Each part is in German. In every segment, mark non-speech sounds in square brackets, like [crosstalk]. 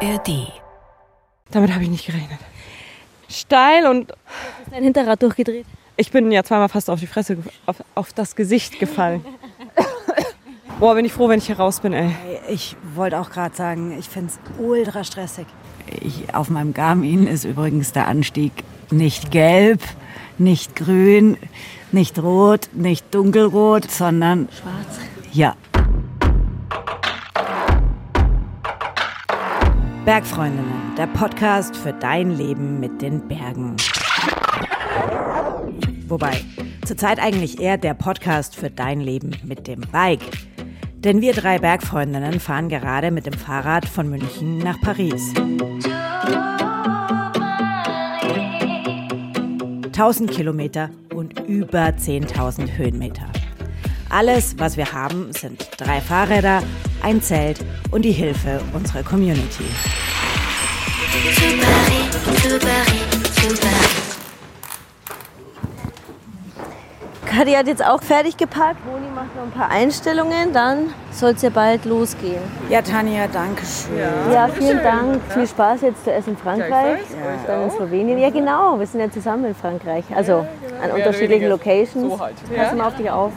ARD. Damit habe ich nicht gerechnet. Steil und Ist dein Hinterrad durchgedreht? ich bin ja zweimal fast auf die Fresse, auf, auf das Gesicht gefallen. [laughs] Boah, bin ich froh, wenn ich hier raus bin, ey. Ich wollte auch gerade sagen, ich finde es ultra stressig. Ich, auf meinem Garmin ist übrigens der Anstieg nicht gelb, nicht grün, nicht rot, nicht dunkelrot, sondern Schwarz. ja. Bergfreundinnen, der Podcast für dein Leben mit den Bergen. Wobei, zurzeit eigentlich eher der Podcast für dein Leben mit dem Bike. Denn wir drei Bergfreundinnen fahren gerade mit dem Fahrrad von München nach Paris. 1000 Kilometer und über 10.000 Höhenmeter. Alles, was wir haben, sind drei Fahrräder, ein Zelt und die Hilfe unserer Community. Kadi hat jetzt auch fertig gepackt. Moni macht noch ein paar Einstellungen, dann soll es ja bald losgehen. Ja, Tanja, danke schön. Ja, vielen Dank. Viel Spaß jetzt zuerst in Frankreich, dann in Slowenien. Ja, genau. Wir sind ja zusammen in Frankreich. Also an unterschiedlichen Locations. Pass mal auf dich auf.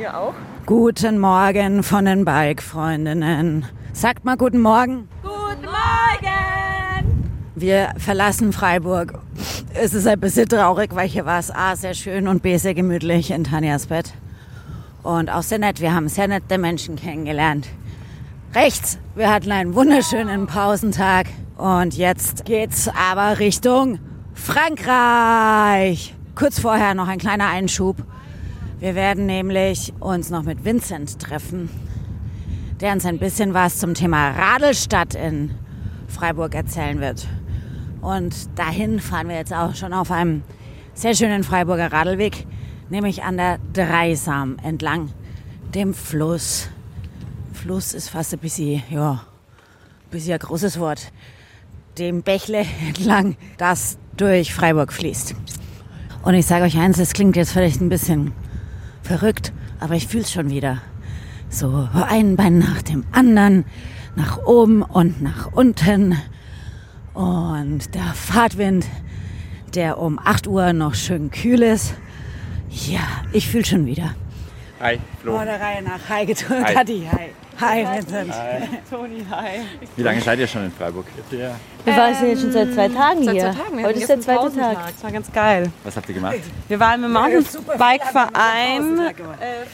Ihr auch? Guten Morgen von den Bike-Freundinnen. Sagt mal guten Morgen. Guten Morgen! Wir verlassen Freiburg. Es ist ein bisschen traurig, weil hier war es A, sehr schön und B, sehr gemütlich in Tanjas Bett. Und auch sehr nett. Wir haben sehr nette Menschen kennengelernt. Rechts, wir hatten einen wunderschönen Pausentag. Und jetzt geht's aber Richtung Frankreich. Kurz vorher noch ein kleiner Einschub. Wir werden nämlich uns noch mit Vincent treffen, der uns ein bisschen was zum Thema Radelstadt in Freiburg erzählen wird. Und dahin fahren wir jetzt auch schon auf einem sehr schönen Freiburger Radlweg, nämlich an der Dreisam entlang dem Fluss. Fluss ist fast ein bisschen, ja, ein bisschen ein großes Wort. Dem Bächle [laughs] entlang, das durch Freiburg fließt. Und ich sage euch eins, es klingt jetzt vielleicht ein bisschen verrückt, aber ich fühle es schon wieder. So ein Bein nach dem anderen, nach oben und nach unten. Und der Fahrtwind, der um 8 Uhr noch schön kühl ist. Ja, ich fühle schon wieder. Hi, Flo. Oh, der Reihe nach. Hi. Hi. Kathi, hi. Hi, Vincent. Toni, hi. Wie lange seid ihr schon in Freiburg? Wir waren jetzt schon seit zwei Tagen Seit hier. zwei Tagen. Wir Heute hatten ist der zweite Tag. Das war ganz geil. Was habt ihr gemacht? Wir waren im Mountainbike-Verein äh,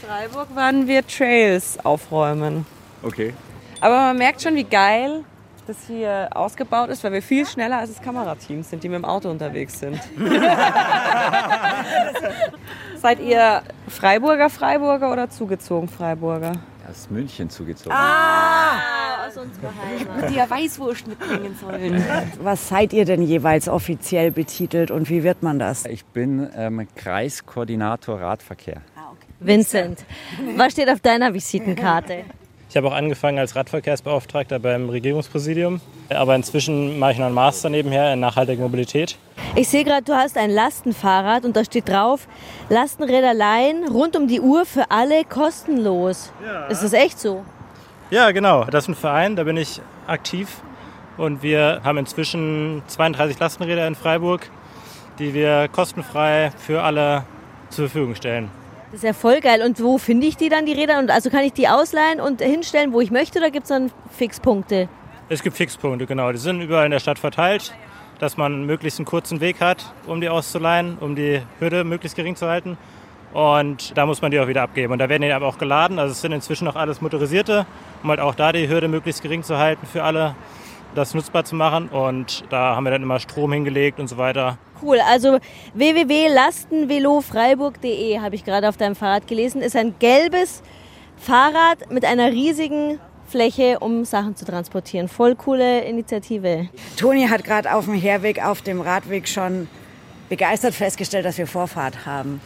Freiburg, waren wir Trails aufräumen. Okay. Aber man merkt schon, wie geil das hier ausgebaut ist, weil wir viel schneller als das Kamerateam sind, die mit dem Auto unterwegs sind. [laughs] Seid ihr Freiburger Freiburger oder zugezogen Freiburger? Aus München zugezogen. Aus unserer Heimat. Die ja Weißwurst mitbringen sollen. [laughs] Was seid ihr denn jeweils offiziell betitelt und wie wird man das? Ich bin ähm, Kreiskoordinator Radverkehr. Vincent, was steht auf deiner Visitenkarte? Ich habe auch angefangen als Radverkehrsbeauftragter beim Regierungspräsidium. Aber inzwischen mache ich noch einen Master nebenher in nachhaltiger Mobilität. Ich sehe gerade, du hast ein Lastenfahrrad und da steht drauf, Lastenräderlein rund um die Uhr für alle kostenlos. Ist das echt so? Ja, genau. Das ist ein Verein, da bin ich aktiv. Und wir haben inzwischen 32 Lastenräder in Freiburg, die wir kostenfrei für alle zur Verfügung stellen. Das ist ja voll geil. Und wo finde ich die dann, die Räder? Und also kann ich die ausleihen und hinstellen, wo ich möchte, oder gibt es dann Fixpunkte? Es gibt Fixpunkte, genau. Die sind überall in der Stadt verteilt, dass man möglichst einen kurzen Weg hat, um die auszuleihen, um die Hürde möglichst gering zu halten. Und da muss man die auch wieder abgeben. Und da werden die aber auch geladen. Also es sind inzwischen auch alles motorisierte, um halt auch da die Hürde möglichst gering zu halten für alle, das nutzbar zu machen. Und da haben wir dann immer Strom hingelegt und so weiter. Cool. Also www.lastenvelofreiburg.de habe ich gerade auf deinem Fahrrad gelesen. Ist ein gelbes Fahrrad mit einer riesigen Fläche, um Sachen zu transportieren. Voll coole Initiative. Toni hat gerade auf dem Herweg auf dem Radweg schon begeistert festgestellt, dass wir Vorfahrt haben.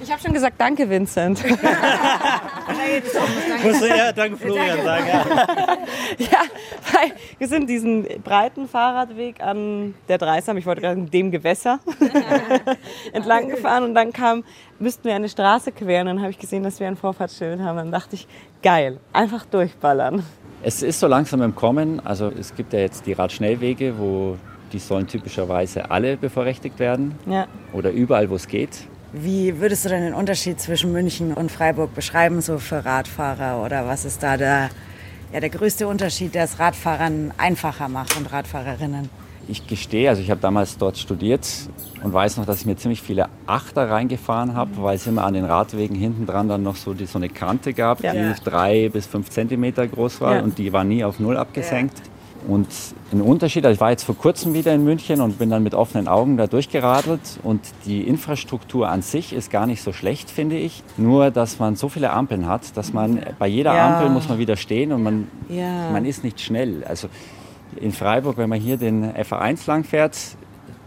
Ich habe schon gesagt, danke Vincent. [laughs] Musste ja, danke Florian sagen. [laughs] Ja. ja, weil wir sind diesen breiten Fahrradweg an der Dreisam, ich wollte gerade sagen, dem Gewässer, [laughs] entlang gefahren und dann kam, müssten wir eine Straße queren. Dann habe ich gesehen, dass wir ein Vorfahrtsschild haben. Dann dachte ich, geil, einfach durchballern. Es ist so langsam im Kommen. Also es gibt ja jetzt die Radschnellwege, wo die sollen typischerweise alle bevorrechtigt werden. Ja. Oder überall, wo es geht. Wie würdest du denn den Unterschied zwischen München und Freiburg beschreiben, so für Radfahrer? Oder was ist da der, ja, der größte Unterschied, der es Radfahrern einfacher macht und Radfahrerinnen? Ich gestehe, also ich habe damals dort studiert und weiß noch, dass ich mir ziemlich viele Achter reingefahren habe, weil es immer an den Radwegen hinten dran dann noch so, die, so eine Kante gab, Ja. die Ja. drei bis fünf Zentimeter groß war Ja. und die war nie auf null abgesenkt. Und ein Unterschied, also ich war jetzt vor kurzem wieder in München und bin dann mit offenen Augen da durchgeradelt und die Infrastruktur an sich ist gar nicht so schlecht, finde ich. Nur, dass man so viele Ampeln hat, dass man bei jeder Ja. Ampel muss man wieder stehen und man, Ja. man ist nicht schnell. Also in Freiburg, wenn man hier den FA1 lang fährt,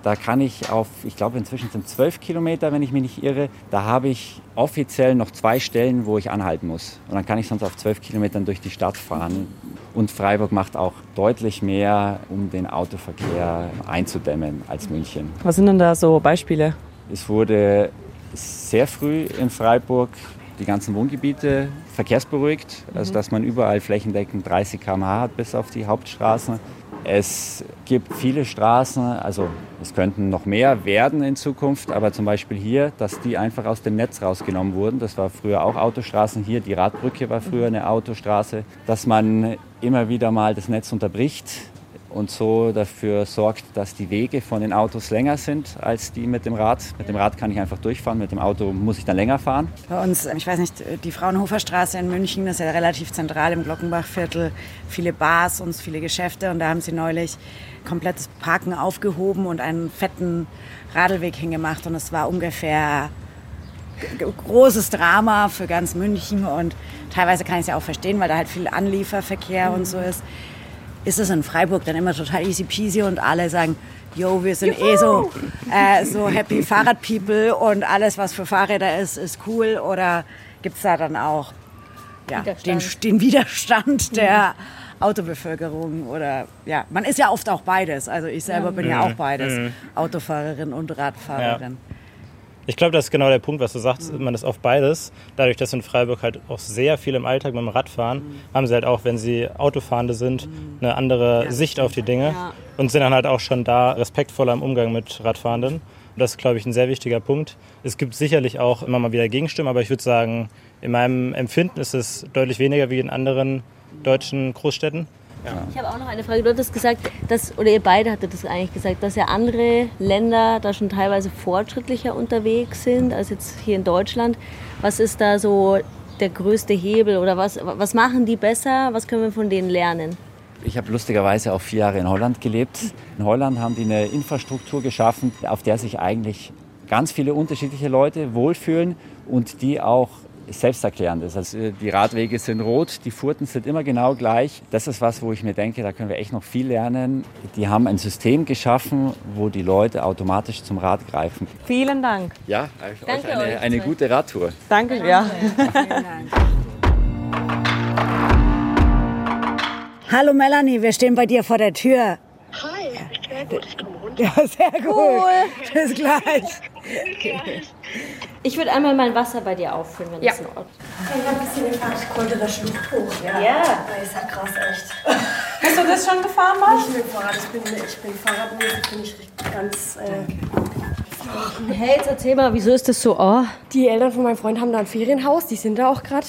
da kann ich auf, ich glaube inzwischen sind 12 Kilometer, wenn ich mich nicht irre, da habe ich offiziell noch zwei Stellen, wo ich anhalten muss. Und dann kann ich sonst auf 12 Kilometern durch die Stadt fahren. Und Freiburg macht auch deutlich mehr, um den Autoverkehr einzudämmen als München. Was sind denn da so Beispiele? Es wurde sehr früh in Freiburg die ganzen Wohngebiete verkehrsberuhigt, also dass man überall flächendeckend 30 km/h hat bis auf die Hauptstraßen. Es gibt viele Straßen, also es könnten noch mehr werden in Zukunft, aber zum Beispiel hier, dass die einfach aus dem Netz rausgenommen wurden. Das war früher auch Autostraßen. Hier, die Radbrücke war früher eine Autostraße. Dass man immer wieder mal das Netz unterbricht und so dafür sorgt, dass die Wege von den Autos länger sind als die mit dem Rad. Mit dem Rad kann ich einfach durchfahren, mit dem Auto muss ich dann länger fahren. Bei uns, ich weiß nicht, die Fraunhofer Straße in München, das ist ja relativ zentral im Glockenbachviertel. Viele Bars und viele Geschäfte und da haben sie neulich komplettes Parken aufgehoben und einen fetten Radlweg hingemacht und es war ungefähr großes Drama für ganz München und teilweise kann ich es ja auch verstehen, weil da halt viel Anlieferverkehr und so ist. Ist es in Freiburg dann immer total easy peasy und alle sagen, yo, wir sind eh so, äh, so happy Fahrradpeople und alles, was für Fahrräder ist, ist cool oder gibt es da dann auch ja, den, Widerstand. den Widerstand der Autobevölkerung oder ja, man ist ja oft auch beides. Also ich selber bin ja auch beides, Autofahrerin und Radfahrerin. Ich glaube, das ist genau der Punkt, was du sagst. Man ist auf beides. Dadurch, dass in Freiburg halt auch sehr viel im Alltag mit dem Rad fahren, haben sie halt auch, wenn sie Autofahrende sind, eine andere Sicht auf die Dinge und sind dann halt auch schon da respektvoller im Umgang mit Radfahrenden. Und das ist, glaube ich, ein sehr wichtiger Punkt. Es gibt sicherlich auch immer mal wieder Gegenstimmen, aber ich würde sagen, in meinem Empfinden ist es deutlich weniger wie in anderen deutschen Großstädten. Ich habe auch noch eine Frage. Du hattest gesagt, dass, oder ihr beide hattet das eigentlich gesagt, dass ja andere Länder da schon teilweise fortschrittlicher unterwegs sind als jetzt hier in Deutschland. Was ist da so der größte Hebel oder was, was machen die besser? Was können wir von denen lernen? Ich habe lustigerweise auch vier Jahre in Holland gelebt. In Holland haben die eine Infrastruktur geschaffen, auf der sich eigentlich ganz viele unterschiedliche Leute wohlfühlen und die auch selbsterklärend ist. Also die Radwege sind rot, die Furten sind immer genau gleich. Das ist was, wo ich mir denke, da können wir echt noch viel lernen. Die haben ein System geschaffen, wo die Leute automatisch zum Rad greifen. Vielen Dank. Ja, Danke euch eine, euch eine gute Radtour. Danke, ja. Hallo Melanie, wir stehen bei dir vor der Tür. Hi, sehr gut, ich komme runter. Ja, sehr gut. Bis gleich. Ich würde einmal mein Wasser bei dir auffüllen, wenn das in Ordnung Ich konnte das Schlucht hoch, ja. Ja. Das ist ja krass, echt. Hast du das schon gefahren, Marc? Ich bin Fahrrad, ich bin, ich bin Fahrradmäßig, bin ich richtig ganz... Äh, Hey, jetzt erzähl mal, wieso ist das so? Oh, die Eltern von meinem Freund haben da ein Ferienhaus, die sind da auch gerade.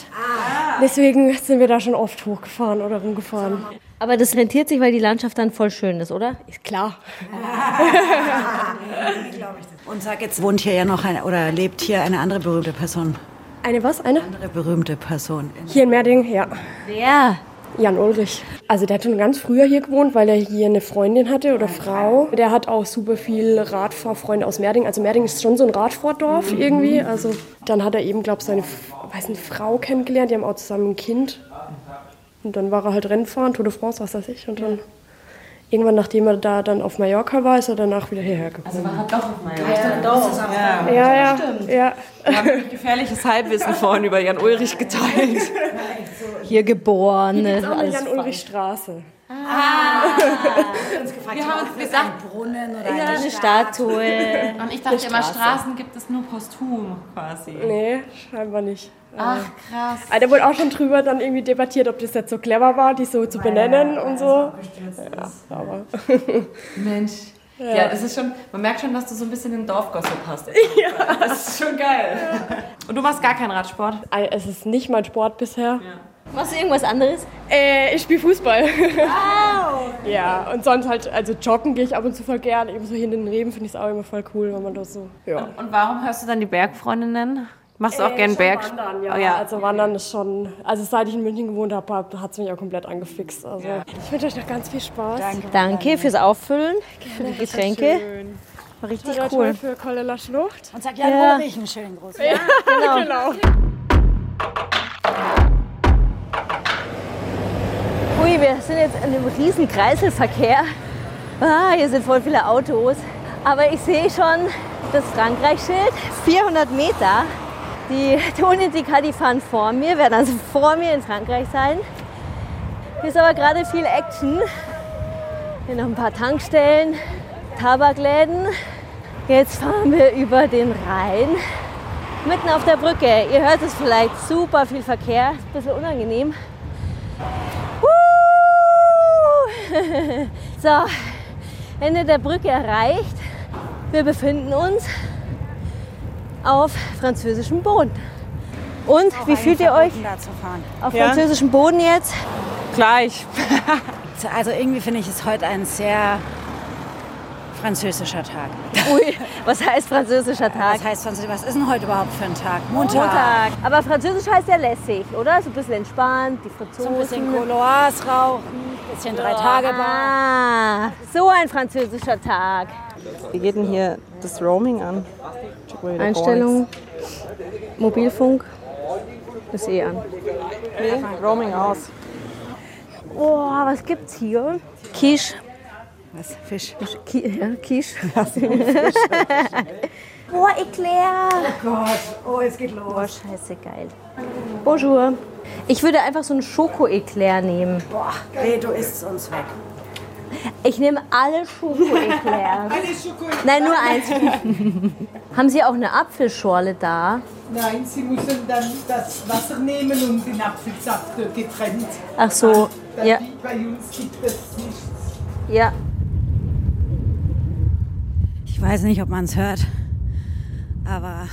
Deswegen sind wir da schon oft hochgefahren oder rumgefahren. aber das rentiert sich, weil die Landschaft dann voll schön ist, oder? Ist klar. [laughs] [laughs] Und sag jetzt, wohnt hier ja noch eine, oder lebt hier eine andere berühmte Person? Eine was? Eine? Andere berühmte Person. Hier in Merding, ja. Wer? Jan Ulrich. Also der hat schon ganz früher hier gewohnt, weil er hier eine Freundin hatte oder Frau. Der hat auch super viel Radfahrfreunde aus Merding. Also Merding ist schon so ein Radfahrdorf irgendwie. Also dann hat er eben, glaube ich, seine weiß nicht, Frau kennengelernt. Die haben auch zusammen ein Kind. Und dann war er halt Rennfahren, Tour de France, was weiß ich. Und dann irgendwann, nachdem er da dann auf Mallorca war, ist er danach wieder hierher gekommen. War doch auf meiner ja, ja, ja. Wir haben gefährliches Halbwissen [laughs] vorhin über Jan Ulrich geteilt. Hier geboren. Hier gibt's auch eine Jan-Ulrich-Straße. Ah. Wir haben uns gesagt, Brunnen oder Ja, eine Statue. und ich dachte immer, Straßen gibt es nur posthum quasi. Nee, scheinbar nicht. Ach, krass. Aber da wurde auch schon drüber dann irgendwie debattiert, ob das jetzt so clever war, die so zu benennen und so. Ja, aber Mensch. Ja. das ist schon, man merkt schon, dass du so ein bisschen in den Dorfgossip hast. [laughs] Ja. Das ist schon geil. Und du machst gar keinen Radsport? äh, es ist nicht mein Sport bisher. Machst du irgendwas anderes? Äh, ich spiele Fußball. [laughs] ja, und sonst halt, also joggen gehe ich ab und zu voll gern. Eben so hier in den Reben finde ich es auch immer voll cool, wenn man das so. Ja. Und warum hörst du dann die Bergfreundinnen? Machst du auch Äh, gern Berg? Wandern, ja. Oh, ja. Also Wandern ist schon, also seit ich in München gewohnt habe, hat es mich auch komplett angefixt. Also ich wünsche euch noch ganz viel Spaß. Danke. Danke fürs Auffüllen, für die Getränke. Schön. War richtig Toll, cool. für Kolleler Schlucht. Und sag ja, Ja. Ulrich einen schönen Gruß. [laughs] Genau. Ui, wir sind jetzt in einem riesen Kreiselverkehr. Ah, hier sind voll viele Autos. Aber ich sehe schon das Frankreich-Schild, 400 Meter. Die [laughs] Toni und die Kadi fahren vor mir, werden also vor mir in Frankreich sein. Hier ist aber gerade viel Action. Hier noch ein paar Tankstellen, Tabakläden. Jetzt fahren wir über den Rhein. Mitten auf der Brücke. Ihr hört es vielleicht, super viel Verkehr. Ein bisschen unangenehm. [laughs] So, Ende der Brücke erreicht. Wir befinden uns auf französischem Boden. Und wie fühlt ihr euch Da zu fahren. auf Ja. französischem Boden jetzt? Gleich. [laughs] Also irgendwie finde ich es heute ein sehr französischer Tag. Ui, was heißt französischer Tag? Was heißt Französisch? Was ist denn heute überhaupt für ein Tag? Montag. Montag. Aber französisch heißt ja lässig, oder? So ein bisschen entspannt, die So Franzosen. ein bisschen Gauloise rauchen, ein bisschen drei Tage. Ah, so ein französischer Tag. Wie geht denn hier das Roaming an? Einstellung, Mobilfunk, ist eh an. Nee, Roaming aus. Oh, was gibt's hier? Quiche. Was? Fisch. Ki ja, Quiche. [laughs] [laughs] oh, Eclair. Gott, oh, es geht los. Oh, scheiße, geil. Bonjour. Ich würde einfach so einen Schoko-Eclair nehmen. Boah, hey, du isst uns weg. Ich nehme alle Schoko-Eclairs. [laughs] Nein, nur eins. Haben Sie auch eine Apfelschorle da? Nein, Sie müssen dann das Wasser nehmen und den Apfelsaft getrennt. Ach so, Weil ja. Bei uns gibt es nichts. Ja. Ich weiß nicht, ob man es hört, aber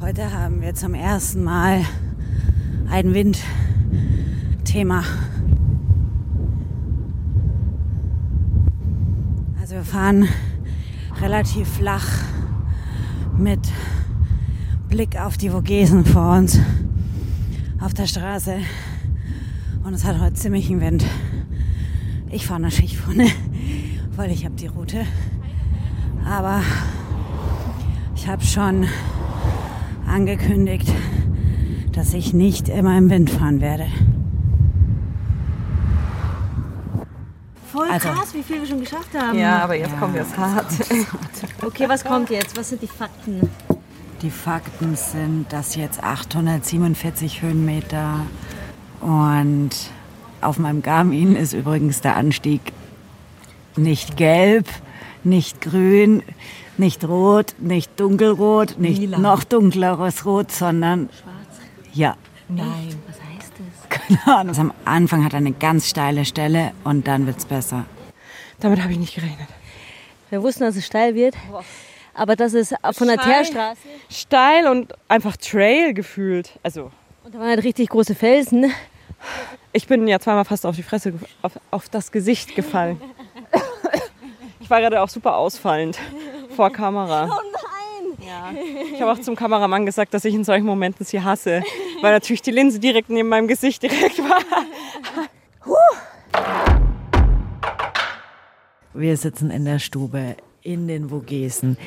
heute haben wir zum ersten Mal ein Windthema. Also wir fahren relativ flach mit Blick auf die Vogesen vor uns auf der Straße und es hat heute ziemlichen Wind. Ich fahre natürlich vorne, weil ich habe die Route. Aber ich habe schon angekündigt, dass ich nicht immer im Wind fahren werde. Voll Also- krass, wie viel wir schon geschafft haben. Ja, aber jetzt kommt es hart. Okay, was kommt jetzt? Was sind die Fakten? Die Fakten sind, dass jetzt 847 Höhenmeter und auf meinem Garmin ist übrigens der Anstieg nicht gelb, nicht grün, nicht rot, nicht dunkelrot, nicht noch dunkleres Rot, sondern Schwarz. ja, Nein. Was heißt das? keine Ahnung. Also am Anfang hat er eine ganz steile Stelle und dann wird's besser. Damit habe ich nicht gerechnet. Wir wussten, dass es steil wird. Aber dass es von der Steil. Teerstraße Steil und einfach Trail gefühlt. Also, und da waren halt richtig große Felsen. ich bin ja zweimal fast auf die Fresse, auf, auf das Gesicht gefallen. [laughs] Ich war gerade auch super ausfallend [laughs] vor Kamera. Oh nein! Ich habe auch zum Kameramann gesagt, dass ich in solchen Momenten sie hasse, weil natürlich die Linse direkt neben meinem Gesicht direkt war. [laughs] Wir sitzen in der Stube in den Vogesen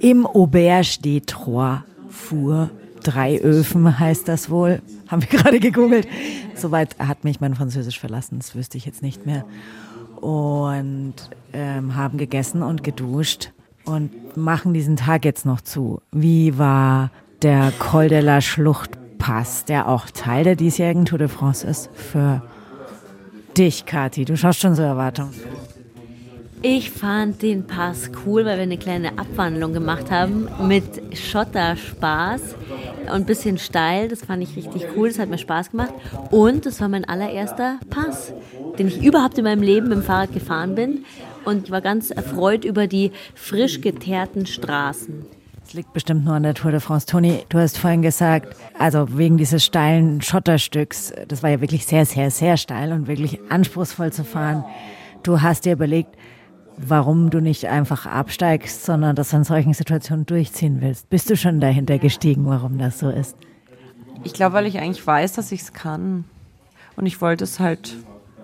im Auberge des Trois Four. Drei Öfen heißt das wohl. Haben wir [laughs] gerade gegoogelt. Soweit hat mich mein Französisch verlassen. Das wüsste ich jetzt nicht mehr. Und ähm, haben gegessen und geduscht und machen diesen Tag jetzt noch zu. Wie war der Col de la Schluchtpass, der auch Teil der diesjährigen Tour de France ist, für dich, Kathi? Du schaust schon so erwartungsvoll. Ich fand den Pass cool, weil wir eine kleine Abwandlung gemacht haben mit Schotterspaß und ein bisschen steil. Das fand ich richtig cool, das hat mir Spaß gemacht. Und das war mein allererster Pass, den ich überhaupt in meinem Leben mit dem Fahrrad gefahren bin. Und ich war ganz erfreut über die frisch geteerten Straßen. Es liegt bestimmt nur an der Tour de France. Toni, du hast vorhin gesagt, also wegen dieses steilen Schotterstücks, das war ja wirklich sehr, sehr, sehr steil und wirklich anspruchsvoll zu fahren. Du hast dir überlegt, warum du nicht einfach absteigst, sondern das in solchen Situationen durchziehen willst. Bist du schon dahinter gestiegen, warum das so ist? Ich glaube, weil ich eigentlich weiß, dass ich es kann. Und ich wollte es halt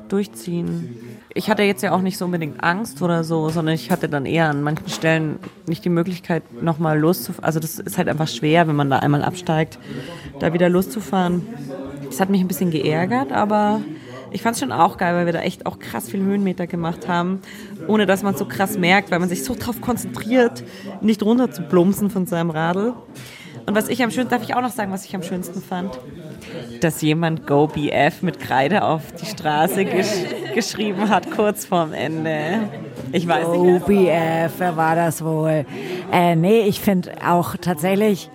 durchziehen. Ich hatte jetzt ja auch nicht so unbedingt Angst oder so, sondern ich hatte dann eher an manchen Stellen nicht die Möglichkeit, nochmal loszufahren. Also das ist halt einfach schwer, wenn man da einmal absteigt, da wieder loszufahren. Das hat mich ein bisschen geärgert, aber ich fand es schon auch geil, weil wir da echt auch krass viel Höhenmeter gemacht haben, ohne dass man so krass merkt, weil man sich so darauf konzentriert, nicht runter zu plumpsen von seinem Radl. Und was ich am schönsten, darf ich auch noch sagen, was ich am schönsten fand? Dass jemand Go BF mit Kreide auf die Straße gesch geschrieben hat, kurz vorm Ende. Ich weiß Go nicht. Go BF, wer war das wohl? Äh, nee, ich finde auch tatsächlich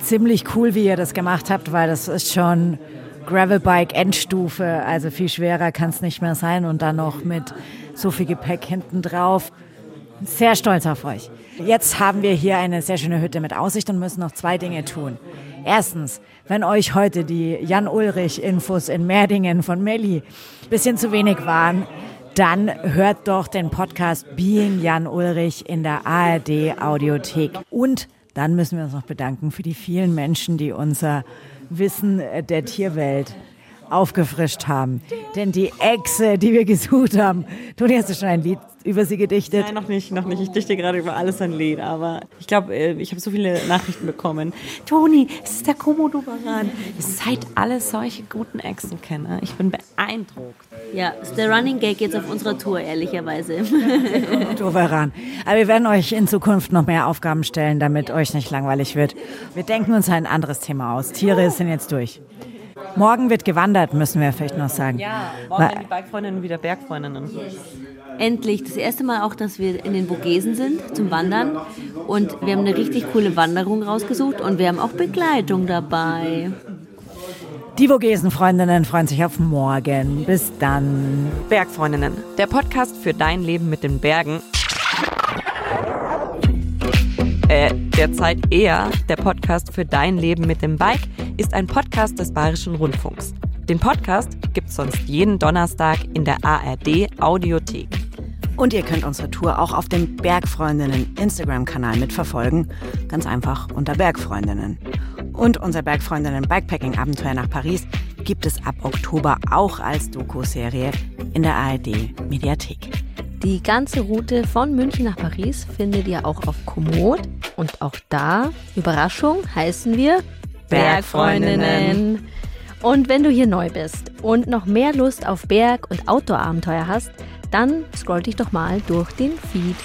ziemlich cool, wie ihr das gemacht habt, weil das ist schon Gravelbike Endstufe, also viel schwerer kann es nicht mehr sein und dann noch mit so viel Gepäck hinten drauf. Sehr stolz auf euch. Jetzt haben wir hier eine sehr schöne Hütte mit Aussicht und müssen noch zwei Dinge tun. Erstens, wenn euch heute die Jan-Ulrich-Infos in Merdingen von Melli ein bisschen zu wenig waren, dann hört doch den Podcast Being Jan Ulrich in der ARD Audiothek. Und dann müssen wir uns noch bedanken für die vielen Menschen, die unser Wissen der Tierwelt aufgefrischt haben. Denn die Echse, die wir gesucht haben, Toni, hast du schon ein Lied über sie gedichtet? Nein, noch nicht, noch nicht. Ich dichte gerade über alles ein Lied, aber ich glaube, äh, ich habe so viele Nachrichten bekommen. Toni, es ist der Komodo-Varan. Ihr seid alle solche guten Echsenkenner. Ich bin beeindruckt. Ja, ist der Running Gag jetzt auf unserer Tour, ehrlicherweise. Komodo-Varan. Aber wir werden euch in Zukunft noch mehr Aufgaben stellen, damit euch nicht langweilig wird. Wir denken uns ein anderes Thema aus. Tiere sind jetzt durch. Morgen wird gewandert, müssen wir vielleicht noch sagen. Ja, morgen werden die Bikefreundinnen wieder Bergfreundinnen. Endlich, das erste Mal auch, dass wir in den Vogesen sind zum Wandern. Und wir haben eine richtig coole Wanderung rausgesucht und wir haben auch Begleitung dabei. Die Vogesen-Freundinnen freuen sich auf morgen. Bis dann. Bergfreundinnen, der Podcast für dein Leben mit den Bergen. Äh, derzeit eher der Podcast für dein Leben mit dem Bike ist ein Podcast des Bayerischen Rundfunks. Den Podcast gibt's sonst jeden Donnerstag in der ARD Audiothek. Und ihr könnt unsere Tour auch auf dem Bergfreundinnen Instagram-Kanal mitverfolgen. Ganz einfach unter Bergfreundinnen. Und unser Bergfreundinnen Bikepacking-Abenteuer nach Paris gibt es ab Oktober auch als Doku-Serie in der ARD Mediathek. Die ganze Route von München nach Paris findet ihr auch auf Komoot. Und auch da, Überraschung, heißen wir Bergfreundinnen. Und wenn du hier neu bist und noch mehr Lust auf Berg- und Outdoor-Abenteuer hast, dann scroll dich doch mal durch den Feed.